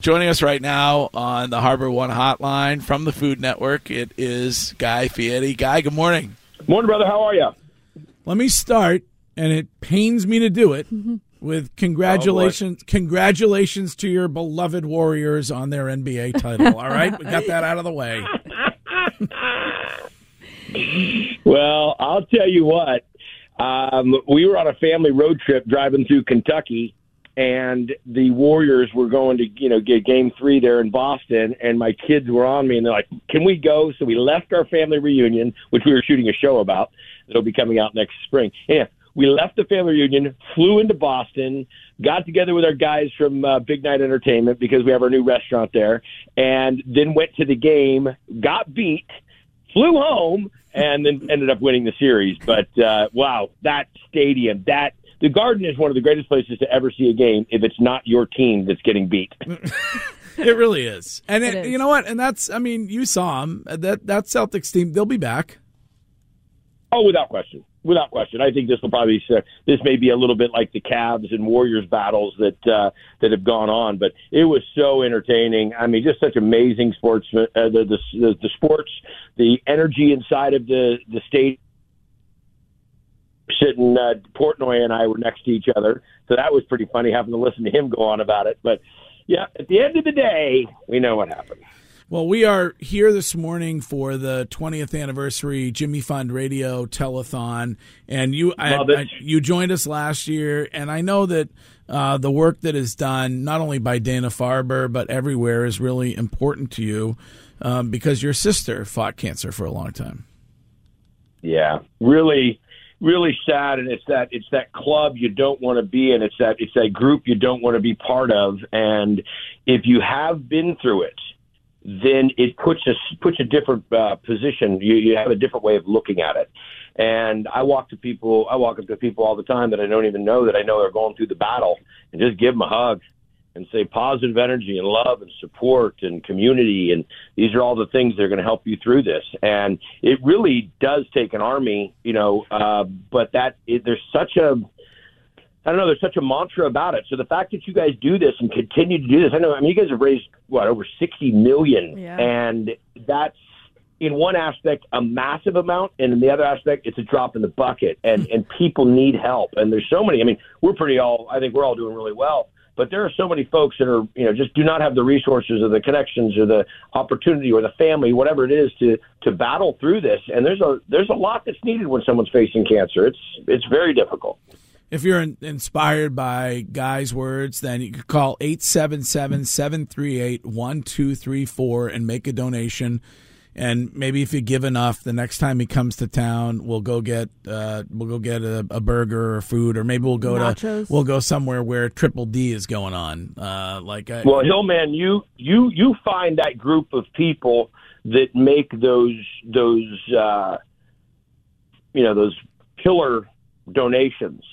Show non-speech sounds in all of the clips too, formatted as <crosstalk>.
Joining us right now on the Harbor One Hotline from the Food Network, it is Guy Fieri. Guy, good morning. Morning, brother. How are you? Let me start, and it pains me to do it, with congratulations, congratulations to your beloved Warriors on their NBA title. All right, we got that out of the way. <laughs> Well, I'll tell you what. Um, we were on a family road trip driving through Kentucky, and the Warriors were going to, you know, get Game Three there in Boston, and my kids were on me, and they're like, "Can we go?" So we left our family reunion, which we were shooting a show about. That'll be coming out next spring. Yeah, we left the family reunion, flew into Boston, got together with our guys from uh, Big Night Entertainment because we have our new restaurant there, and then went to the game, got beat, flew home, and then ended up winning the series. But uh, wow, that stadium, that the Garden is one of the greatest places to ever see a game if it's not your team that's getting beat. <laughs> It really is, and it, It is. you know what? And that's, I mean, you saw them. That that Celtics team, they'll be back. Oh, without question, without question. I think this will probably this may be a little bit like the Cavs and Warriors battles that uh, that have gone on, but it was so entertaining. I mean, just such amazing sports. Uh, the, the the the sports, the energy inside of the the state. Sitting, uh, Portnoy and I were next to each other, so that was pretty funny having to listen to him go on about it. But yeah, at the end of the day, we know what happened. Well, we are here this morning for the 20th anniversary Jimmy Fund Radio Telethon, and you I, I- you joined us last year, and I know that uh, the work that is done not only by Dana Farber but everywhere is really important to you um, because your sister fought cancer for a long time. Yeah, really, really sad, and it's that it's that club you don't want to be in. It's that it's that group you don't want to be part of. And if you have been through it, then it puts a puts a different uh, position. You you have a different way of looking at it. And I walk to people, I walk up to people all the time that I don't even know that I know they're going through the battle, and just give them a hug and say positive energy and love and support and community and these are all the things that are going to help you through this and it really does take an army you know uh, but that it, there's such a I don't know. There's such a mantra about it. So the fact that you guys do this and continue to do this, I know. I mean, you guys have raised what over sixty million, Yeah. and that's in one aspect a massive amount, and in the other aspect, it's a drop in the bucket. And <laughs> and people need help. And there's so many. I mean, we're pretty all. I think we're all doing really well. But there are so many folks that are, you know, just do not have the resources or the connections or the opportunity or the family, whatever it is, to to battle through this. And there's a there's a lot that's needed when someone's facing cancer. It's it's very difficult. If you're in, inspired by Guy's words, then you could call 877 738 1234 and make a donation. And maybe if you give enough, the next time he comes to town, we'll go get uh, we'll go get a, a burger or food, or maybe we'll go Nachos. to we'll go somewhere where Triple D is going on. Uh, like I, Well, Hillman, you you you find that group of people that make those those uh, you know those killer donations,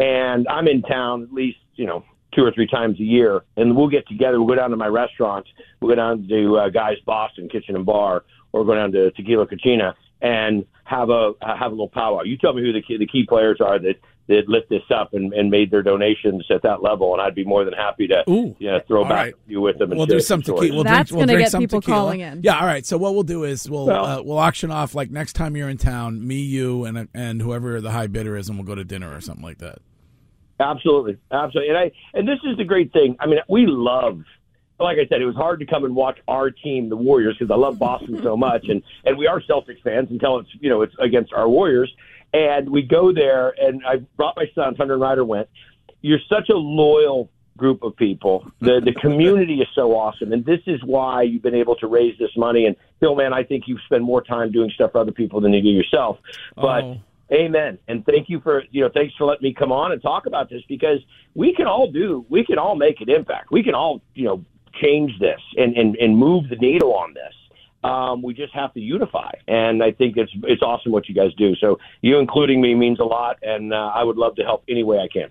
and I'm in town at least you know two or three times a year, and we'll get together. We'll go down to my restaurant. We'll go down to uh, Guy's Boston Kitchen and Bar, or go down to Tequila Cocina and have a have a little powwow. You tell me who the key, the key players are that that lit this up and, and made their donations at that level, and I'd be more than happy to Ooh. you know, throw All back right. you with them. And We'll do some stories. tequila. We'll That's drink, we'll gonna drink get some people tequila. calling in. Yeah, all right. So what we'll do is we'll Well- uh, we'll auction off like next time you're in town, me, you, and and whoever the high bidder is, and we'll go to dinner or something like that. Absolutely, absolutely. And I and this is the great thing. I mean, we love like I said, it was hard to come and watch our team, the Warriors, because I love Boston so much, and and we are Celtics fans until it's you know it's against our Warriors. And we go there, and I brought my son. Hunter and Ryder went. You're such a loyal group of people. The the community is so awesome, and this is why you've been able to raise this money. And Bill, man, I think you spend more time doing stuff for other people than you do yourself. But Oh. Amen. And thank you for you know thanks for letting me come on and talk about this because we can all do we can all make an impact. We can all you know change this and and, and move the needle on this. Um, we just have to unify, and I think it's it's awesome what you guys do. So you including me means a lot, and uh, I would love to help any way I can.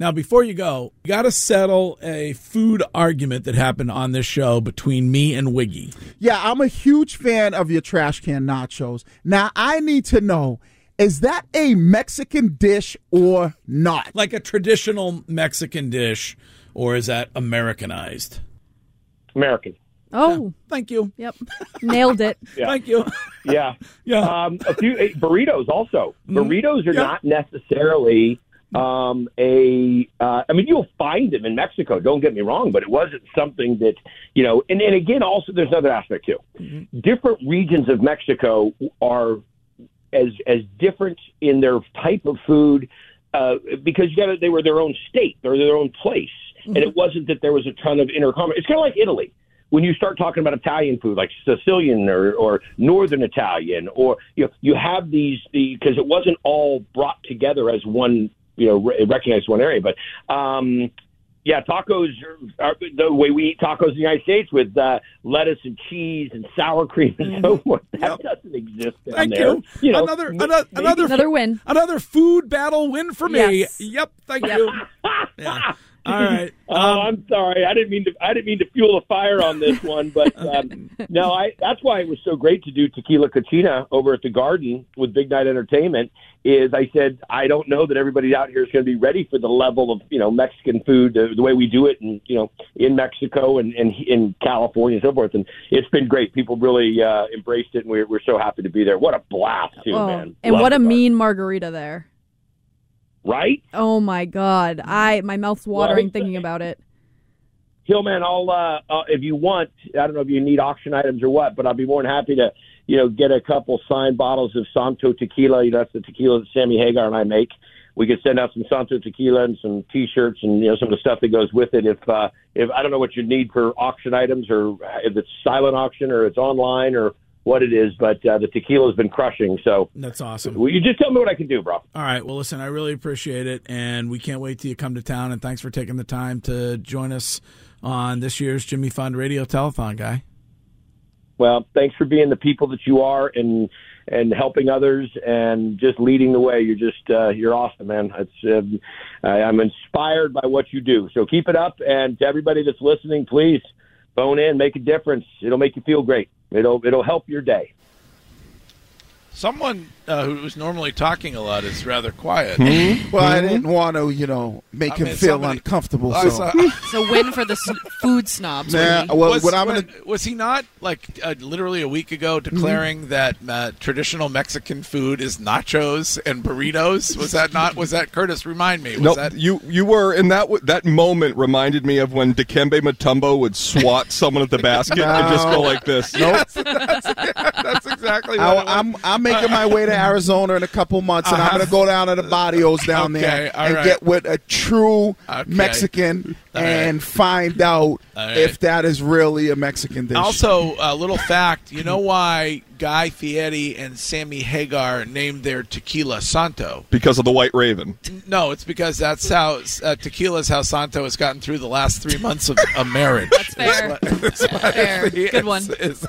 Now, before you go, you got to settle a food argument that happened on this show between me and Wiggy. Yeah, I'm a huge fan of your trash can nachos. Now, I need to know is that a Mexican dish or not? Like a traditional Mexican dish, or is that Americanized? American. Oh, Thank you. yep. Nailed it. Yeah. Thank you. <laughs> Yeah. <laughs> Yeah. Um, a few eh, burritos also. Burritos are Yeah. not necessarily um, a. Uh, I mean, you'll find them in Mexico. Don't get me wrong, but it wasn't something that you know. And, and again, also there's another aspect too. Different regions of Mexico are as as different in their type of food uh, because you got they were their own state, they're their own place, and it wasn't that there was a ton of intercommerce. It's kind of like Italy when you start talking about Italian food, like Sicilian or, or Northern Italian, or you know, you have these because it wasn't all brought together as one, you know, re- recognized one area. But um, yeah, tacos are, are the way we eat tacos in the United States with uh, lettuce and cheese and sour cream and so forth. That doesn't exist down Thank there. you. know, another, ma- another, maybe- another, Another win. Another food battle win for me. Yes. Yep. Thank you. <laughs> Yeah. All right. <laughs> Oh, Um, I'm sorry. I didn't mean to. I didn't mean to fuel a fire on this <laughs> one, but um, no, I. That's why it was so great to do Tequila Cocina over at the Garden with Big Night Entertainment. Is I said I don't know that everybody out here is going to be ready for the level of you know Mexican food the, the way we do it, and you know in Mexico and, and in California and so forth. And it's been great. People really uh, embraced it, and we're we're so happy to be there. What a blast, too, Oh, man! and Love what a Garden. mean margarita there. Right. Oh my god. I my mouth's watering Right. thinking about it. Hillman, I'll uh, uh, if you want. I don't know if you need auction items or what, but I'll be more than happy to, you know, get a couple signed bottles of Santo Tequila. You know, that's the tequila that Sammy Hagar and I make. We could send out some Santo Tequila and some T-shirts and you know some of the stuff that goes with it. If uh, if I don't know what you need for auction items or if it's silent auction or it's online or what it is, but uh, the tequila's been crushing. So that's awesome. well, you just tell me what I can do, bro. All right. Well, listen, I really appreciate it, and we can't wait till you come to town. And thanks for taking the time to join us on this year's Jimmy Fund Radio Telethon, guy. Well, thanks for being the people that you are and and helping others and just leading the way. You're just uh, you're awesome, man. It's um, I, I'm inspired by what you do. So keep it up, and to everybody that's listening, please phone in, make a difference. It'll make you feel great. It'll it'll help your day. Someone uh, who's normally talking a lot is rather quiet. Well, I didn't want to, you know, make I him mean, feel somebody- uncomfortable. I So, saw- It's a win for the s- food snobs. nah, well, was, what I'm when- gonna was he not like uh, literally a week ago declaring that uh, traditional Mexican food is nachos and burritos? Was that not? Was that Curtis? Remind me. Was No, that you you were, and that w- that moment reminded me of when Dikembe Mutombo would swat someone at the basket and just go like this. <laughs> Nope. that's exactly what I, I'm I'm making my way to Arizona in a couple months, and I'm going to go down to the barrios down Okay, there and right. get with a true Okay. Mexican All and find out All right. if that is really a Mexican dish. Also, a little fact: you know why Guy Fieri and Sammy Hagar named their tequila Santo? Because of the White Raven. No, it's because that's how uh, tequila is how Santo has gotten through the last three months of a marriage. That's fair. fair. Good one. Is-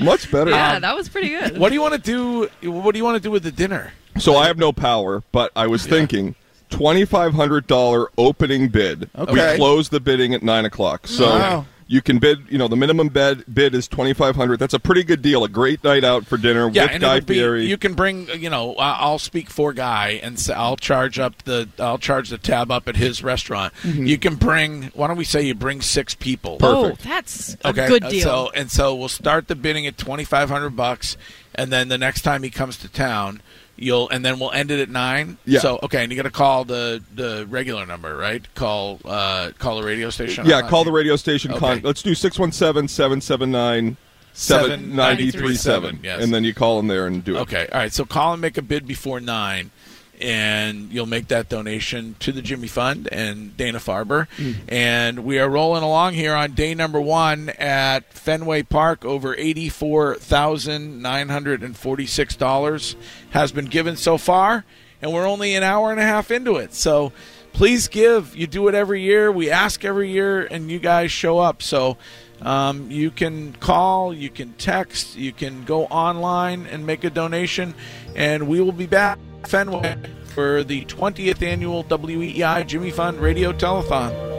Much better. Yeah, that was pretty good. what do you want to do? What do you want to do with the dinner? So I have no power, but I was thinking twenty five hundred dollar opening bid. Okay. We close the bidding at nine o'clock. So Wow. You can bid. You know, the minimum bid bid is twenty five hundred. That's a pretty good deal. A great night out for dinner Yeah, with and Guy it'll be, Fieri. you can bring. You know, I- I'll speak for Guy, and so I'll charge up the. I'll charge the tab up at his restaurant. You can bring. Why don't we say you bring six people? Oh, Perfect. that's a Okay, good uh, deal. So and so we'll start the bidding at twenty five hundred bucks, and then the next time he comes to town, You'll and then we'll end it at nine. Yeah. So okay, and you got to call the the regular number, right? Call uh call the radio station. Yeah, call the radio station. Con- let's do 617 779 7937. Yes. And then you call them there and do it. Okay, all right. So call and make a bid before nine, and you'll make that donation to the Jimmy Fund and Dana Farber. And we are rolling along here on day number one at Fenway Park. Over eighty-four thousand nine hundred and forty-six dollars has been given so far, and we're only an hour and a half into it. So. Please give. You do it every year. We ask every year, and you guys show up. So um, you can call, you can text, you can go online and make a donation, and we will be back Fenway for the 20th annual WEEI Jimmy Fund Radio Telethon.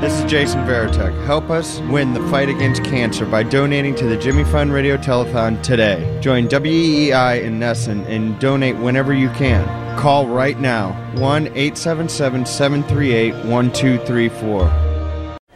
This is Jason Varitek. Help us win the fight against cancer by donating to the Jimmy Fund Radio Telethon today. Join WEEI in NESN and donate whenever you can. Call right now 1 877 738 1234.